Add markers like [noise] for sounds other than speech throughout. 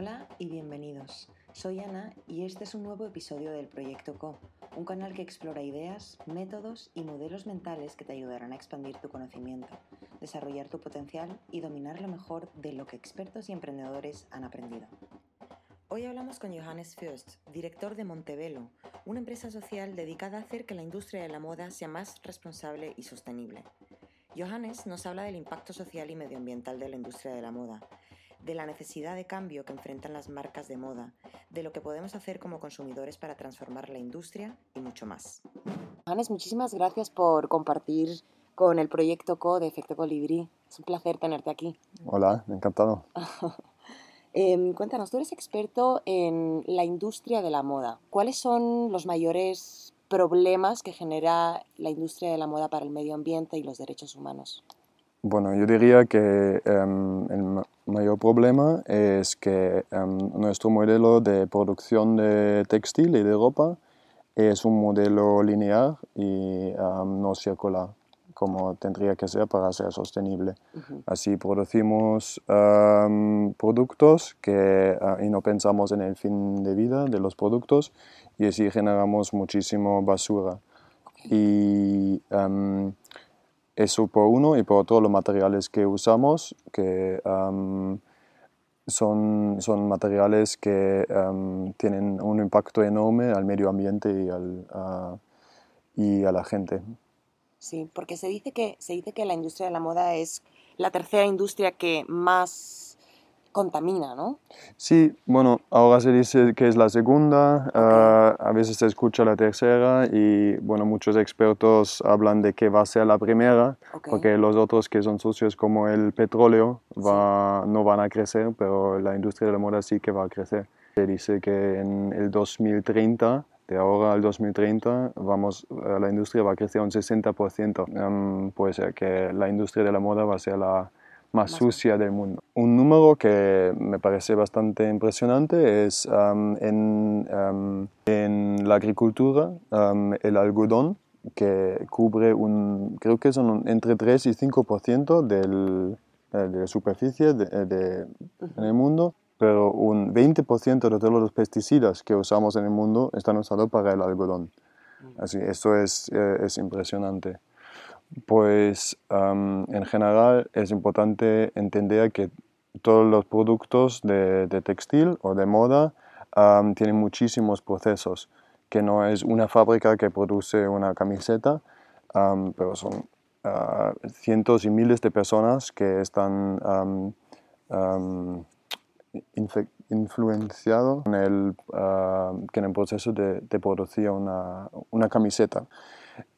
Hola y bienvenidos. Soy Ana y este es un nuevo episodio del Proyecto Co, un canal que explora ideas, métodos y modelos mentales que te ayudarán a expandir tu conocimiento, desarrollar tu potencial y dominar lo mejor de lo que expertos y emprendedores han aprendido. Hoy hablamos con Johannes Fürst, director de Montevelo, una empresa social dedicada a hacer que la industria de la moda sea más responsable y sostenible. Johannes nos habla del impacto social y medioambiental de la industria de la moda, de la necesidad de cambio que enfrentan las marcas de moda, de lo que podemos hacer como consumidores para transformar la industria y mucho más. Johannes, muchísimas gracias por compartir con el proyecto CO de Efecto Colibrí. Es un placer tenerte aquí. Hola, encantado. [laughs] eh, cuéntanos, tú eres experto en la industria de la moda. ¿Cuáles son los mayores problemas que genera la industria de la moda para el medio ambiente y los derechos humanos? Bueno, yo diría que um, el mayor problema es que um, nuestro modelo de producción de textil y de ropa es un modelo lineal y um, no circular, como tendría que ser para ser sostenible. Uh -huh. Así producimos productos que, uh, y no pensamos en el fin de vida de los productos y así generamos muchísimo basura. Y eso por uno y por otro los materiales que usamos, que um, son, son materiales que um, tienen un impacto enorme al medio ambiente y, al, uh, y a la gente. Sí, porque se dice, que, se dice que la industria de la moda es la tercera industria que más contamina, ¿no? Sí, bueno, ahora se dice que es la segunda, okay. uh, a veces se escucha la tercera y, bueno, muchos expertos hablan de que va a ser la primera, okay. porque los otros que son socios como el petróleo va, sí. no van a crecer, pero la industria de la moda sí que va a crecer. Se dice que en el 2030 de ahora al 2030 vamos, la industria va a crecer un 60%. Um, puede ser que la industria de la moda va a ser la más sucia del mundo. Un número que me parece bastante impresionante es um, en, um, en, la agricultura um, el algodón que cubre un, creo que son entre 3 y 5% del, eh, de la superficie de, de, en el mundo, pero un 20% de todos los pesticidas que usamos en el mundo están usados para el algodón. Así, eso es, eh, es impresionante. Pues en general es importante entender que todos los productos de, de textil o de moda tienen muchísimos procesos, que no es una fábrica que produce una camiseta, pero son uh, cientos y miles de personas que están influenciados en el, uh, en el proceso de, de producir una, una camiseta.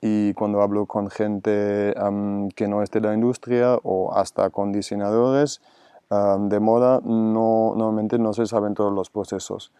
Y cuando hablo con gente um, que no es de la industria o hasta con diseñadores um, de moda, no, normalmente no se saben todos los procesos.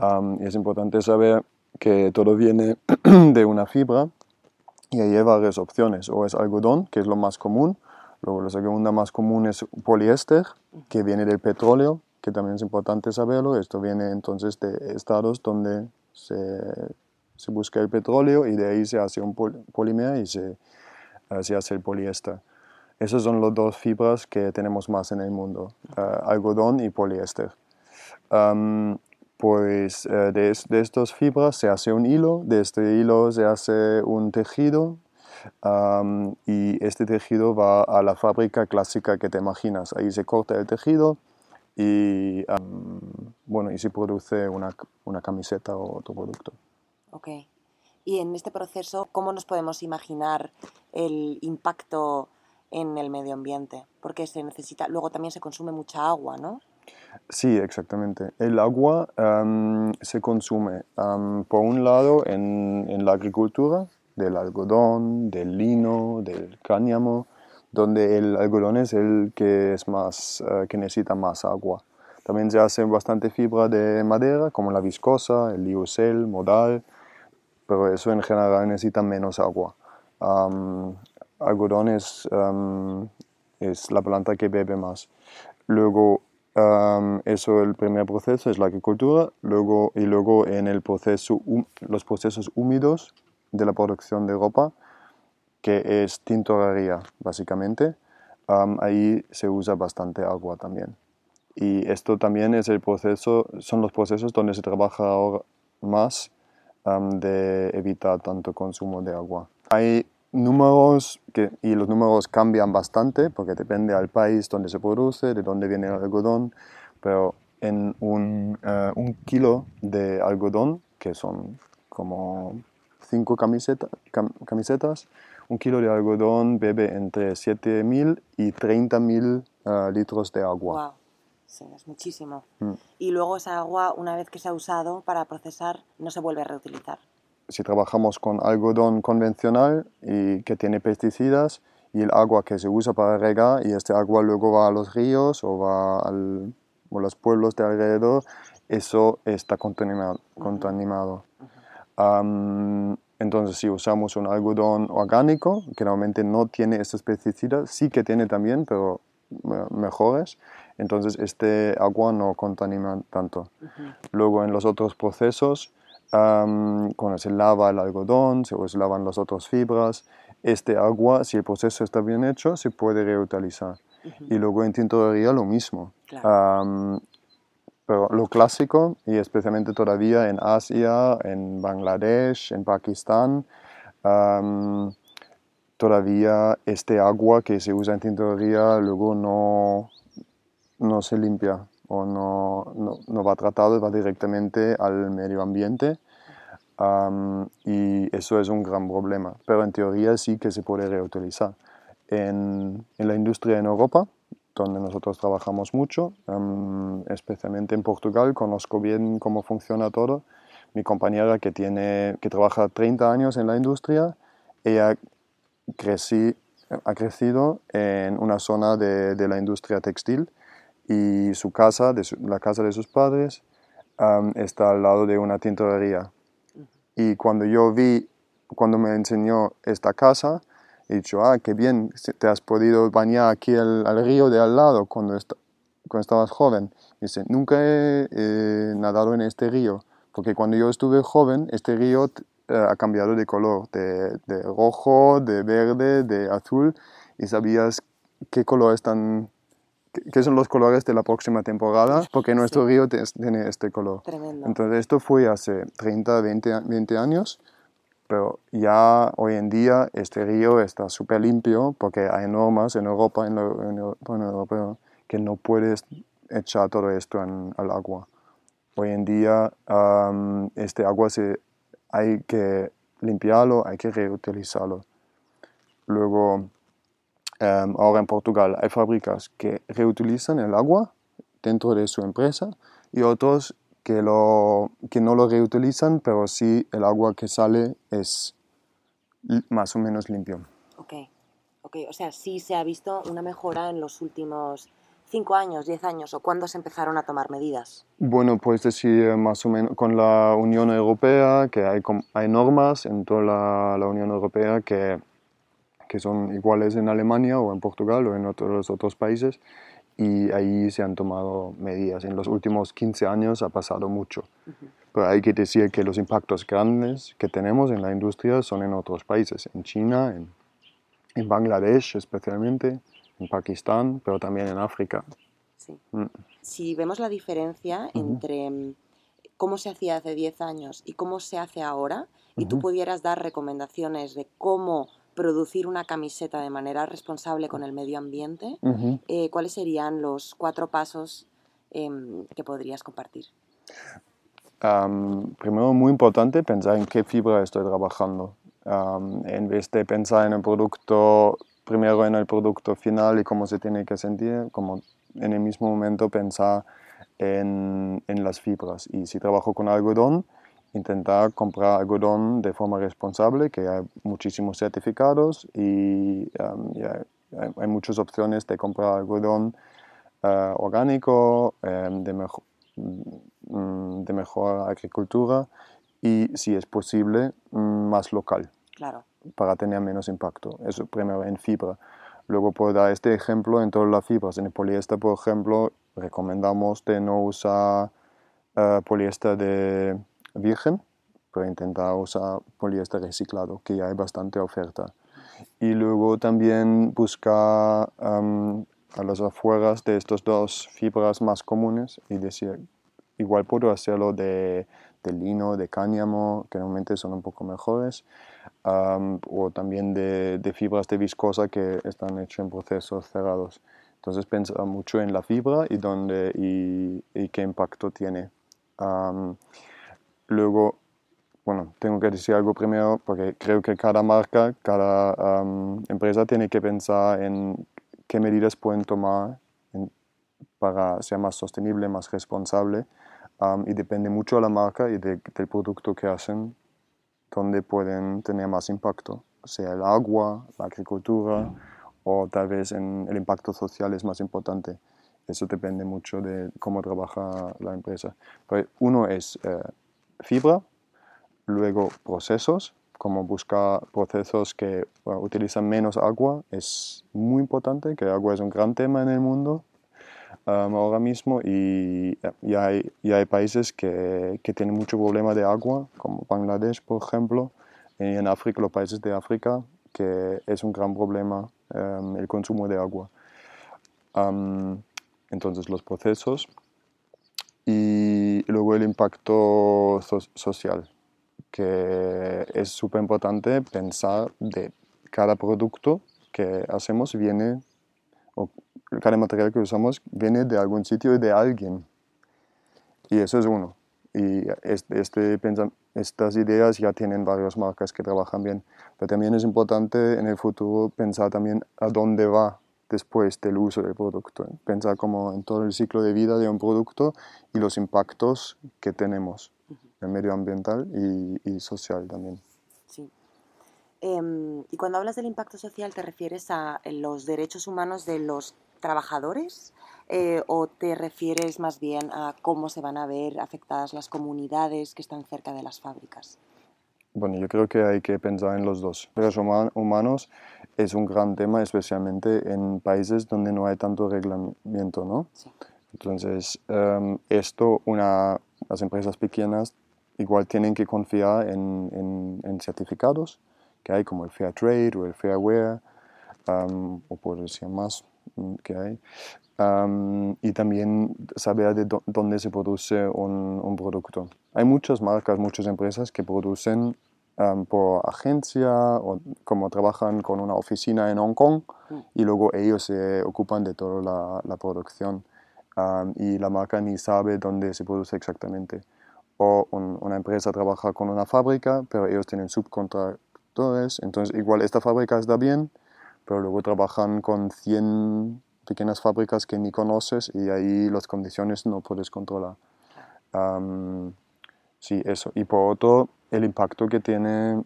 Um, y es importante saber que todo viene [clears throat] de una fibra y hay varias opciones. O es algodón, que es lo más común. Luego la segunda más común es poliéster, que viene del petróleo, que también es importante saberlo. Esto viene entonces de estados donde se se busca el petróleo y de ahí se hace un polímero y se, uh, se hace el poliéster. Esas son las dos fibras que tenemos más en el mundo, uh, algodón y poliéster. Pues uh, de, de, estas fibras se hace un hilo, de este hilo se hace un tejido y este tejido va a la fábrica clásica que te imaginas. Ahí se corta el tejido y, bueno, y se produce una, una camiseta o otro producto. Y en este proceso, ¿cómo nos podemos imaginar el impacto en el medio ambiente? Porque se necesita, luego también se consume mucha agua, ¿no? Sí, exactamente. El agua um, se consume, um, por un lado, en, en, la agricultura, del algodón, del lino, del cáñamo, donde el algodón es el que, es más, uh, que necesita más agua. También se hace bastante fibra de madera, como la viscosa, el liocel, modal, pero eso en general necesita menos agua. Um, es, la planta que bebe más. Luego, eso el primer proceso es la agricultura, luego, y luego en el proceso, los procesos húmedos de la producción de ropa, que es tintorería, básicamente. ahí se usa bastante agua también. Y esto también es el proceso, son los procesos donde se trabaja ahora más de evitar tanto consumo de agua. Hay números que, y los números cambian bastante porque depende del país donde se produce, de dónde viene el algodón, pero en un, eh, kilo de algodón, que son como cinco camisetas, camisetas, un kilo de algodón bebe entre 7.000 y 30.000 uh, litros de agua. Sí, es muchísimo. Mm. Y luego esa agua, una vez que se ha usado para procesar, no se vuelve a reutilizar. Si trabajamos con algodón convencional y que tiene pesticidas y el agua que se usa para regar y este agua luego va a los ríos o va a los pueblos de alrededor, eso está contaminado. contaminado. entonces, si usamos un algodón orgánico, que normalmente no tiene estos pesticidas, sí que tiene también, pero mejores, entonces este agua no contamina tanto. Luego en los otros procesos, cuando se lava el algodón, se lavan las otras fibras, este agua, si el proceso está bien hecho, se puede reutilizar. Y luego en tintorería lo mismo. pero lo clásico, y especialmente todavía en Asia, en Bangladesh, en Pakistán, todavía este agua que se usa en tintorería luego no, no se limpia o no, no, no, va tratado, va directamente al medio ambiente. y eso es un gran problema, pero en teoría sí que se puede reutilizar. En, en la industria en Europa, donde nosotros trabajamos mucho, especialmente en Portugal, conozco bien cómo funciona todo. Mi compañera que, tiene, que trabaja 30 años en la industria, ella crecí, ha crecido en una zona de, de la industria textil y su casa, de la casa de sus padres, está al lado de una tintorería. Y cuando yo vi, cuando me enseñó esta casa, he dicho, ah, qué bien, te has podido bañar aquí al, al río de al lado cuando, cuando estabas joven. dice, nunca he nadado en este río, porque cuando yo estuve joven, este río eh, ha cambiado de color, de, de, rojo, de verde, de azul, y sabías qué color están, qué son los colores de la próxima temporada, porque nuestro río tiene este color. Tremendo. Entonces esto fue hace 30, 20, 20 años, pero ya hoy en día este río está súper limpio porque hay normas en Europa, en, Europea, que no puedes echar todo esto en, al agua. Hoy en día este agua se hay que limpiarlo, hay que reutilizarlo. Luego, em, ahora en Portugal hay fábricas que reutilizan el agua dentro de su empresa y otros que, lo, que no lo reutilizan, pero sí el agua que sale es más o menos limpio. Ok, ok, o sea, sí se ha visto una mejora en los últimos cinco años, diez años o cuándo se empezaron a tomar medidas? Bueno, pues decir más o menos con la Unión Europea, que hay, hay normas en toda la, la Unión Europea que, que, son iguales en Alemania o en Portugal o en otros, otros países y ahí se han tomado medidas. En los últimos 15 años ha pasado mucho. Pero hay que decir que los impactos grandes que tenemos en la industria son en otros países, en China, en, en Bangladesh especialmente en Pakistán, pero también en África. Sí. Mm. Si vemos la diferencia entre mm, cómo se hacía hace 10 años y cómo se hace ahora, y tú pudieras dar recomendaciones de cómo producir una camiseta de manera responsable con el medio ambiente, eh, ¿cuáles serían los cuatro pasos em, que podrías compartir? primero, muy importante pensar en qué fibra estoy trabajando. en vez de pensar en el producto primero en el producto final y cómo se tiene que sentir, como en el mismo momento pensar en, en las fibras. Y si trabajo con algodón, intentar comprar algodón de forma responsable, que hay muchísimos certificados y, um, hay, muchas opciones de comprar algodón uh, orgánico, um, de, mejor, mm, de mejor agricultura y, si es posible, mm, más local. Claro para tener menos impacto. Eso primero en fibra. Luego puedo dar este ejemplo en todas las fibras. En el poliéster, por ejemplo, recomendamos de no usar uh, poliéster de virgen, pero intentar usar poliéster reciclado, que ya hay bastante oferta. Y luego también buscar a las afueras de estas dos fibras más comunes y decía, igual puedo hacerlo de, de lino, de cáñamo, que normalmente son un poco mejores, o también de, fibras de viscosa que están hechas en procesos cerrados. Entonces pensaba mucho en la fibra y, dónde, y qué impacto tiene. Luego, bueno, tengo que decir algo primero porque creo que cada marca, cada empresa tiene que pensar en qué medidas pueden tomar para ser más sostenible, más responsable. y depende mucho de la marca y del producto que hacen, donde pueden tener más impacto, sea el agua, la agricultura o tal vez en el impacto social es más importante. Eso depende mucho de cómo trabaja la empresa. Pues uno es eh, fibra, luego procesos, como buscar procesos que utilizan menos agua es muy importante, que agua es un gran tema en el mundo um, ahora mismo y, y, hay, y, hay, países que, que, tienen mucho problema de agua, como Bangladesh, por ejemplo, y en África, los países de África, que es un gran problema um, el consumo de agua. Um, entonces, los procesos y luego el impacto social que es súper importante pensar de cada producto que hacemos viene, o cada material que usamos viene de algún sitio y de alguien. Y eso es uno. Y este, este estas ideas ya tienen varias marcas que trabajan bien. Pero también es importante en el futuro pensar también a dónde va después del uso del producto. Pensar como en todo el ciclo de vida de un producto y los impactos que tenemos medioambiental y, social también. Sí. Em, y cuando hablas del impacto social, ¿te refieres a los derechos humanos de los trabajadores eh, o te refieres más bien a cómo se van a ver afectadas las comunidades que están cerca de las fábricas? Bueno, yo creo que hay que pensar en los dos. Derechos humanos es un gran tema, especialmente en países donde no hay tanto reglamento, ¿no? Sí. Entonces, em, esto, una, las empresas pequeñas igual tienen que confiar en, en, certificados que hay como el Fair Trade o el Fairware, um, o por decir más mm, que hay, um, y también saber de dónde se produce un, un, producto. Hay muchas marcas, muchas empresas que producen um, por agencia o como trabajan con una oficina en Hong Kong y luego ellos se ocupan de toda la, la producción y la marca ni sabe dónde se produce exactamente. O una empresa trabaja con una fábrica, pero ellos tienen subcontractores, entonces igual esta fábrica está bien, pero luego trabajan con 100 pequeñas fábricas que ni conoces y ahí las condiciones no puedes controlar. Sí, eso. Y por otro, el impacto que tiene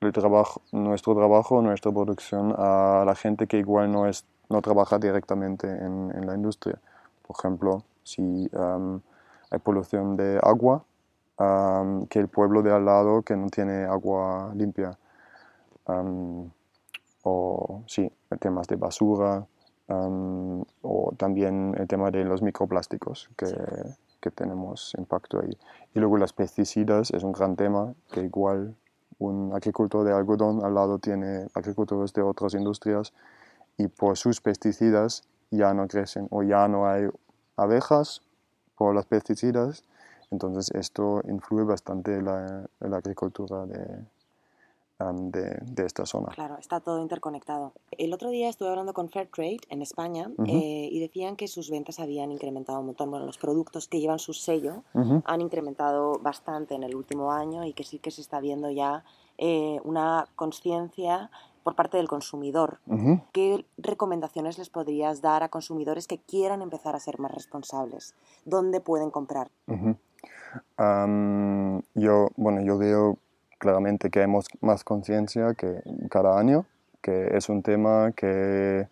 el trabajo, nuestro trabajo, nuestra producción a la gente que igual no, es, no trabaja directamente en, en la industria. Por ejemplo, si hay polución de agua, que el pueblo de al lado que no tiene agua limpia. o sí, temas de basura, o también el tema de los microplásticos, que, que, tenemos impacto ahí. Y luego las pesticidas es un gran tema, que igual un agricultor de algodón al lado tiene agricultores de otras industrias y por sus pesticidas ya no crecen o ya no hay abejas por los pesticidas. Entonces esto influye bastante en la, la agricultura de, de, de, esta zona. Claro, está todo interconectado. El otro día estuve hablando con Fairtrade en España eh, y decían que sus ventas habían incrementado un montón. Bueno, los productos que llevan su sello han incrementado bastante en el último año y que sí que se está viendo ya eh, una conciencia por parte del consumidor. ¿Qué recomendaciones les podrías dar a consumidores que quieran empezar a ser más responsables? ¿Dónde pueden comprar? yo, bueno, yo veo claramente que hay más conciencia que cada año, que es un tema que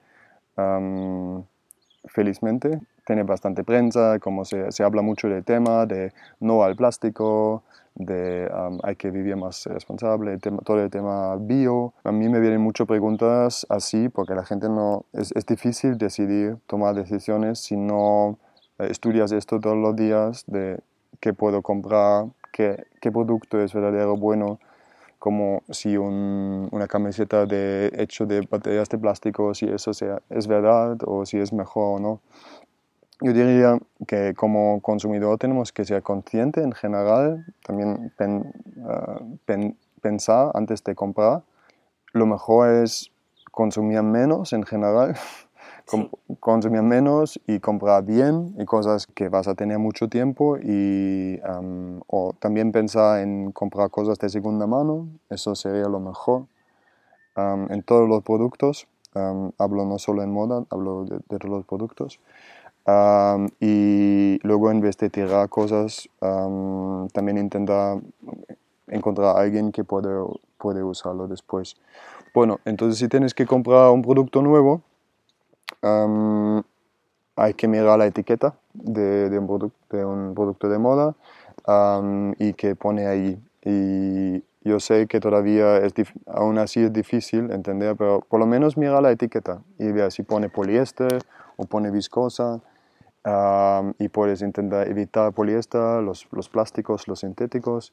felizmente tiene bastante prensa, como se, se, habla mucho del tema de no al plástico, de hay que vivir más responsable, todo el tema bio. A mí me vienen muchas preguntas así porque la gente no, es, es difícil decidir, tomar decisiones si no eh, estudias esto todos los días de qué puedo comprar, qué, qué producto es verdadero bueno como si una camiseta de, hecho de baterías de plástico, si eso sea, es verdad o si es mejor o no. Yo diría que como consumidor tenemos que ser consciente en general, también ah, pensar antes de comprar. Lo mejor es consumir menos en general, [laughs] consumir menos y comprar bien y cosas que vas a tener mucho tiempo y o también pensar en comprar cosas de segunda mano, eso sería lo mejor en todos los productos. hablo no solo en moda, hablo de, de todos los productos y luego en vez de tirar cosas, también intenta encontrar a alguien que puede, puede usarlo después. Bueno, entonces si tienes que comprar un producto nuevo, hay que mirar la etiqueta de, de, un, de un, producto de moda y que pone ahí. Y yo sé que todavía es aún así es difícil entender, pero por lo menos mira la etiqueta y vea si pone poliéster o pone viscosa y puedes intentar evitar poliéster, los, los plásticos, los sintéticos,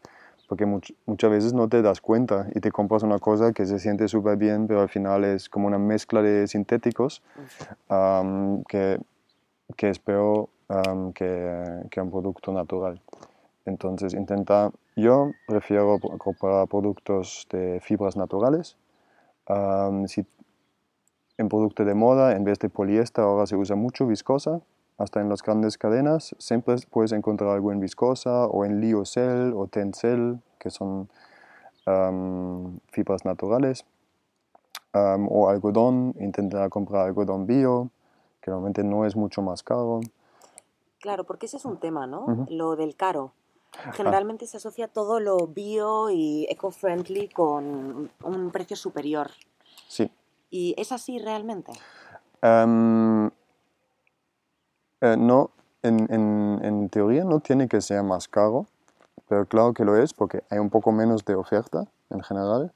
porque muchas veces no te das cuenta y te compras una cosa que se siente súper bien, pero al final es como una mezcla de sintéticos que, que, es peor que, que, un producto natural. Entonces, intenta, yo prefiero comprar productos de fibras naturales. si en producto de moda, en vez de poliéster, ahora se usa mucho viscosa, hasta en las grandes cadenas, siempre puedes encontrar algo en viscosa o en liocel o tencel, que son fibras naturales, o algodón, intentar comprar algodón bio, que realmente no es mucho más caro. Claro, porque ese es un tema, ¿no? Lo del caro. Generalmente se asocia todo lo bio y eco-friendly con un precio superior. Sí. ¿Y es así realmente? Eh, no, en, en, en, teoría no tiene que ser más caro, pero claro que lo es porque hay un poco menos de oferta en general.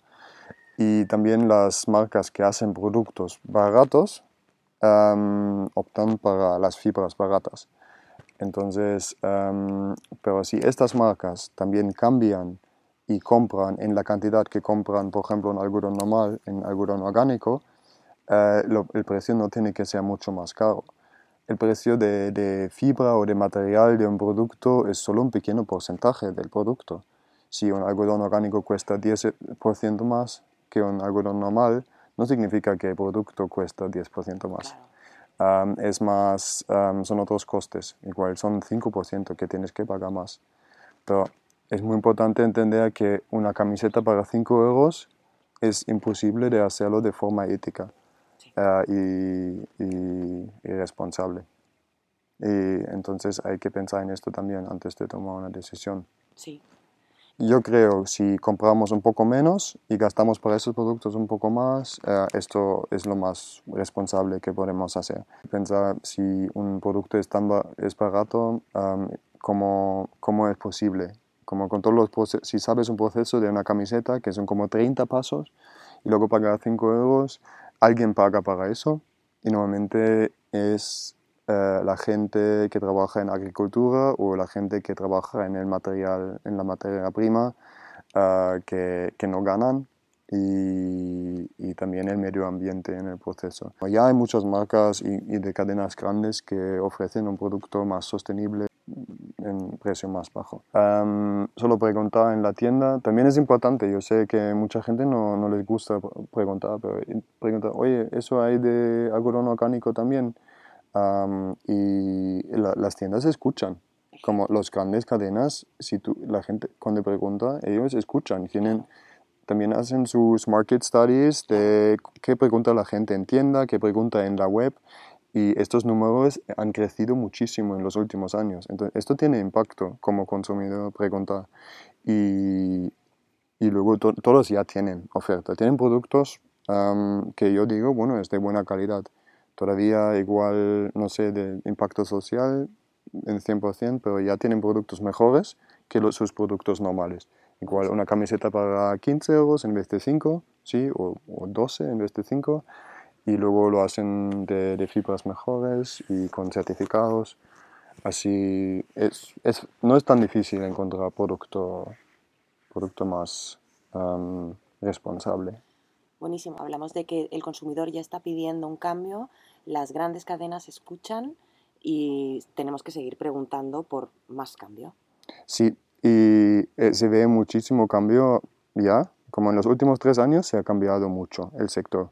Y también las marcas que hacen productos baratos optan para las fibras baratas. Entonces, pero si estas marcas también cambian y compran en la cantidad que compran, por ejemplo, en algodón normal, en algodón orgánico, eh, el precio no tiene que ser mucho más caro el precio de, fibra o de material de un producto es solo un pequeño porcentaje del producto. Si un algodón orgánico cuesta 10% más que un algodón normal, no significa que el producto cuesta 10% más. es más, son otros costes, igual son 5% que tienes que pagar más. Pero es muy importante entender que una camiseta para 5 euros es imposible de hacerlo de forma ética. Ah, y, responsable. Y entonces hay que pensar en esto también antes de tomar una decisión. Sí. Yo creo si compramos un poco menos y gastamos por esos productos un poco más, eh, esto es lo más responsable que podemos hacer. Pensar si un producto es, tan es barato, ¿cómo, ¿cómo, es posible? Como con todos los si sabes un proceso de una camiseta que son como 30 pasos y luego pagar 5 euros, alguien paga para eso y normalmente es eh, la gente que trabaja en agricultura o la gente que trabaja en el material, en la materia prima, eh, que, que, no ganan y, y, también el medio ambiente en el proceso. Ya hay muchas marcas y, y de cadenas grandes que ofrecen un producto más sostenible en precio más bajo. solo preguntar en la tienda también es importante. Yo sé que mucha gente no, no les gusta preguntar, pero preguntar, oye, ¿eso hay de algodón orgánico también? y las tiendas escuchan. Como las grandes cadenas, si tú, la gente cuando pregunta, ellos escuchan, tienen, también hacen sus market studies de qué pregunta la gente en tienda, qué pregunta en la web y estos números han crecido muchísimo en los últimos años. Entonces, esto tiene impacto como consumidor preguntar. Y, y luego todos ya tienen oferta. Tienen productos que yo digo, bueno, es de buena calidad. Todavía igual, no sé, de impacto social en 100%, pero ya tienen productos mejores que sus productos normales. Igual una camiseta para 15 euros en vez de 5, ¿sí? O, o 12 en vez de 5 y luego lo hacen de, fibras mejores y con certificados. Así es, es, no es tan difícil encontrar producto, producto más responsable. Buenísimo. Hablamos de que el consumidor ya está pidiendo un cambio, las grandes cadenas escuchan y tenemos que seguir preguntando por más cambio. Sí, y eh, se ve muchísimo cambio ya, como en los últimos tres años se ha cambiado mucho el sector.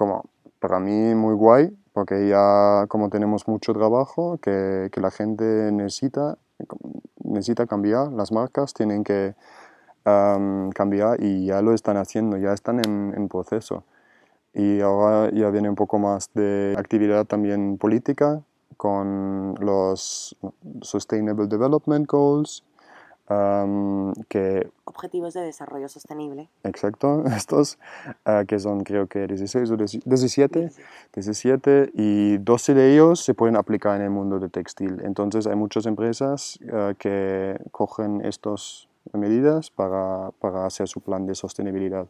Como para mí muy guay, porque ya como tenemos mucho trabajo, que, que la gente necesita, necesita cambiar, las marcas tienen que cambiar y ya lo están haciendo, ya están en, en, proceso. Y ahora ya viene un poco más de actividad también política con los Sustainable Development Goals que, Objetivos de Desarrollo Sostenible. Exacto, [laughs] estos ah, que son creo que 16 o 17, 17 y 12 de ellos se pueden aplicar en el mundo de textil. Entonces hay muchas empresas ah, que cogen estas medidas para, para, hacer su plan de sostenibilidad.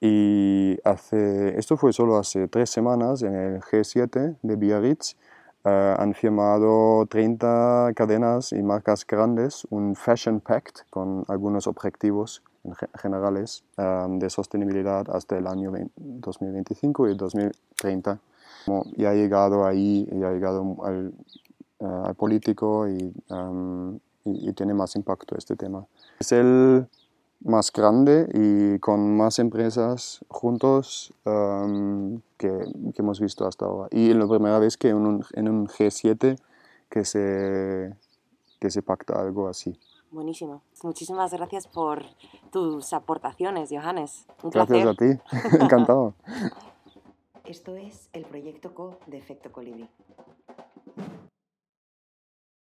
Y hace, esto fue solo hace tres semanas en el G7 de Biarritz eh, han firmado 30 cadenas y marcas grandes un Fashion Pact con algunos objetivos generales um, de sostenibilidad hasta el año 2025 y 2030. Y ha llegado ahí, y ha llegado al, uh, al político y, um, y, y, tiene más impacto este tema. Es el más grande y con más empresas juntos um, que, que, hemos visto hasta ahora. Y es la primera vez que en un, en un G7 que se, que se pacta algo así. Buenísimo. Muchísimas gracias por tus aportaciones, Johannes. Un gracias a ti. [laughs] Encantado. [laughs] Esto es el proyecto CO de Efecto Colibrí.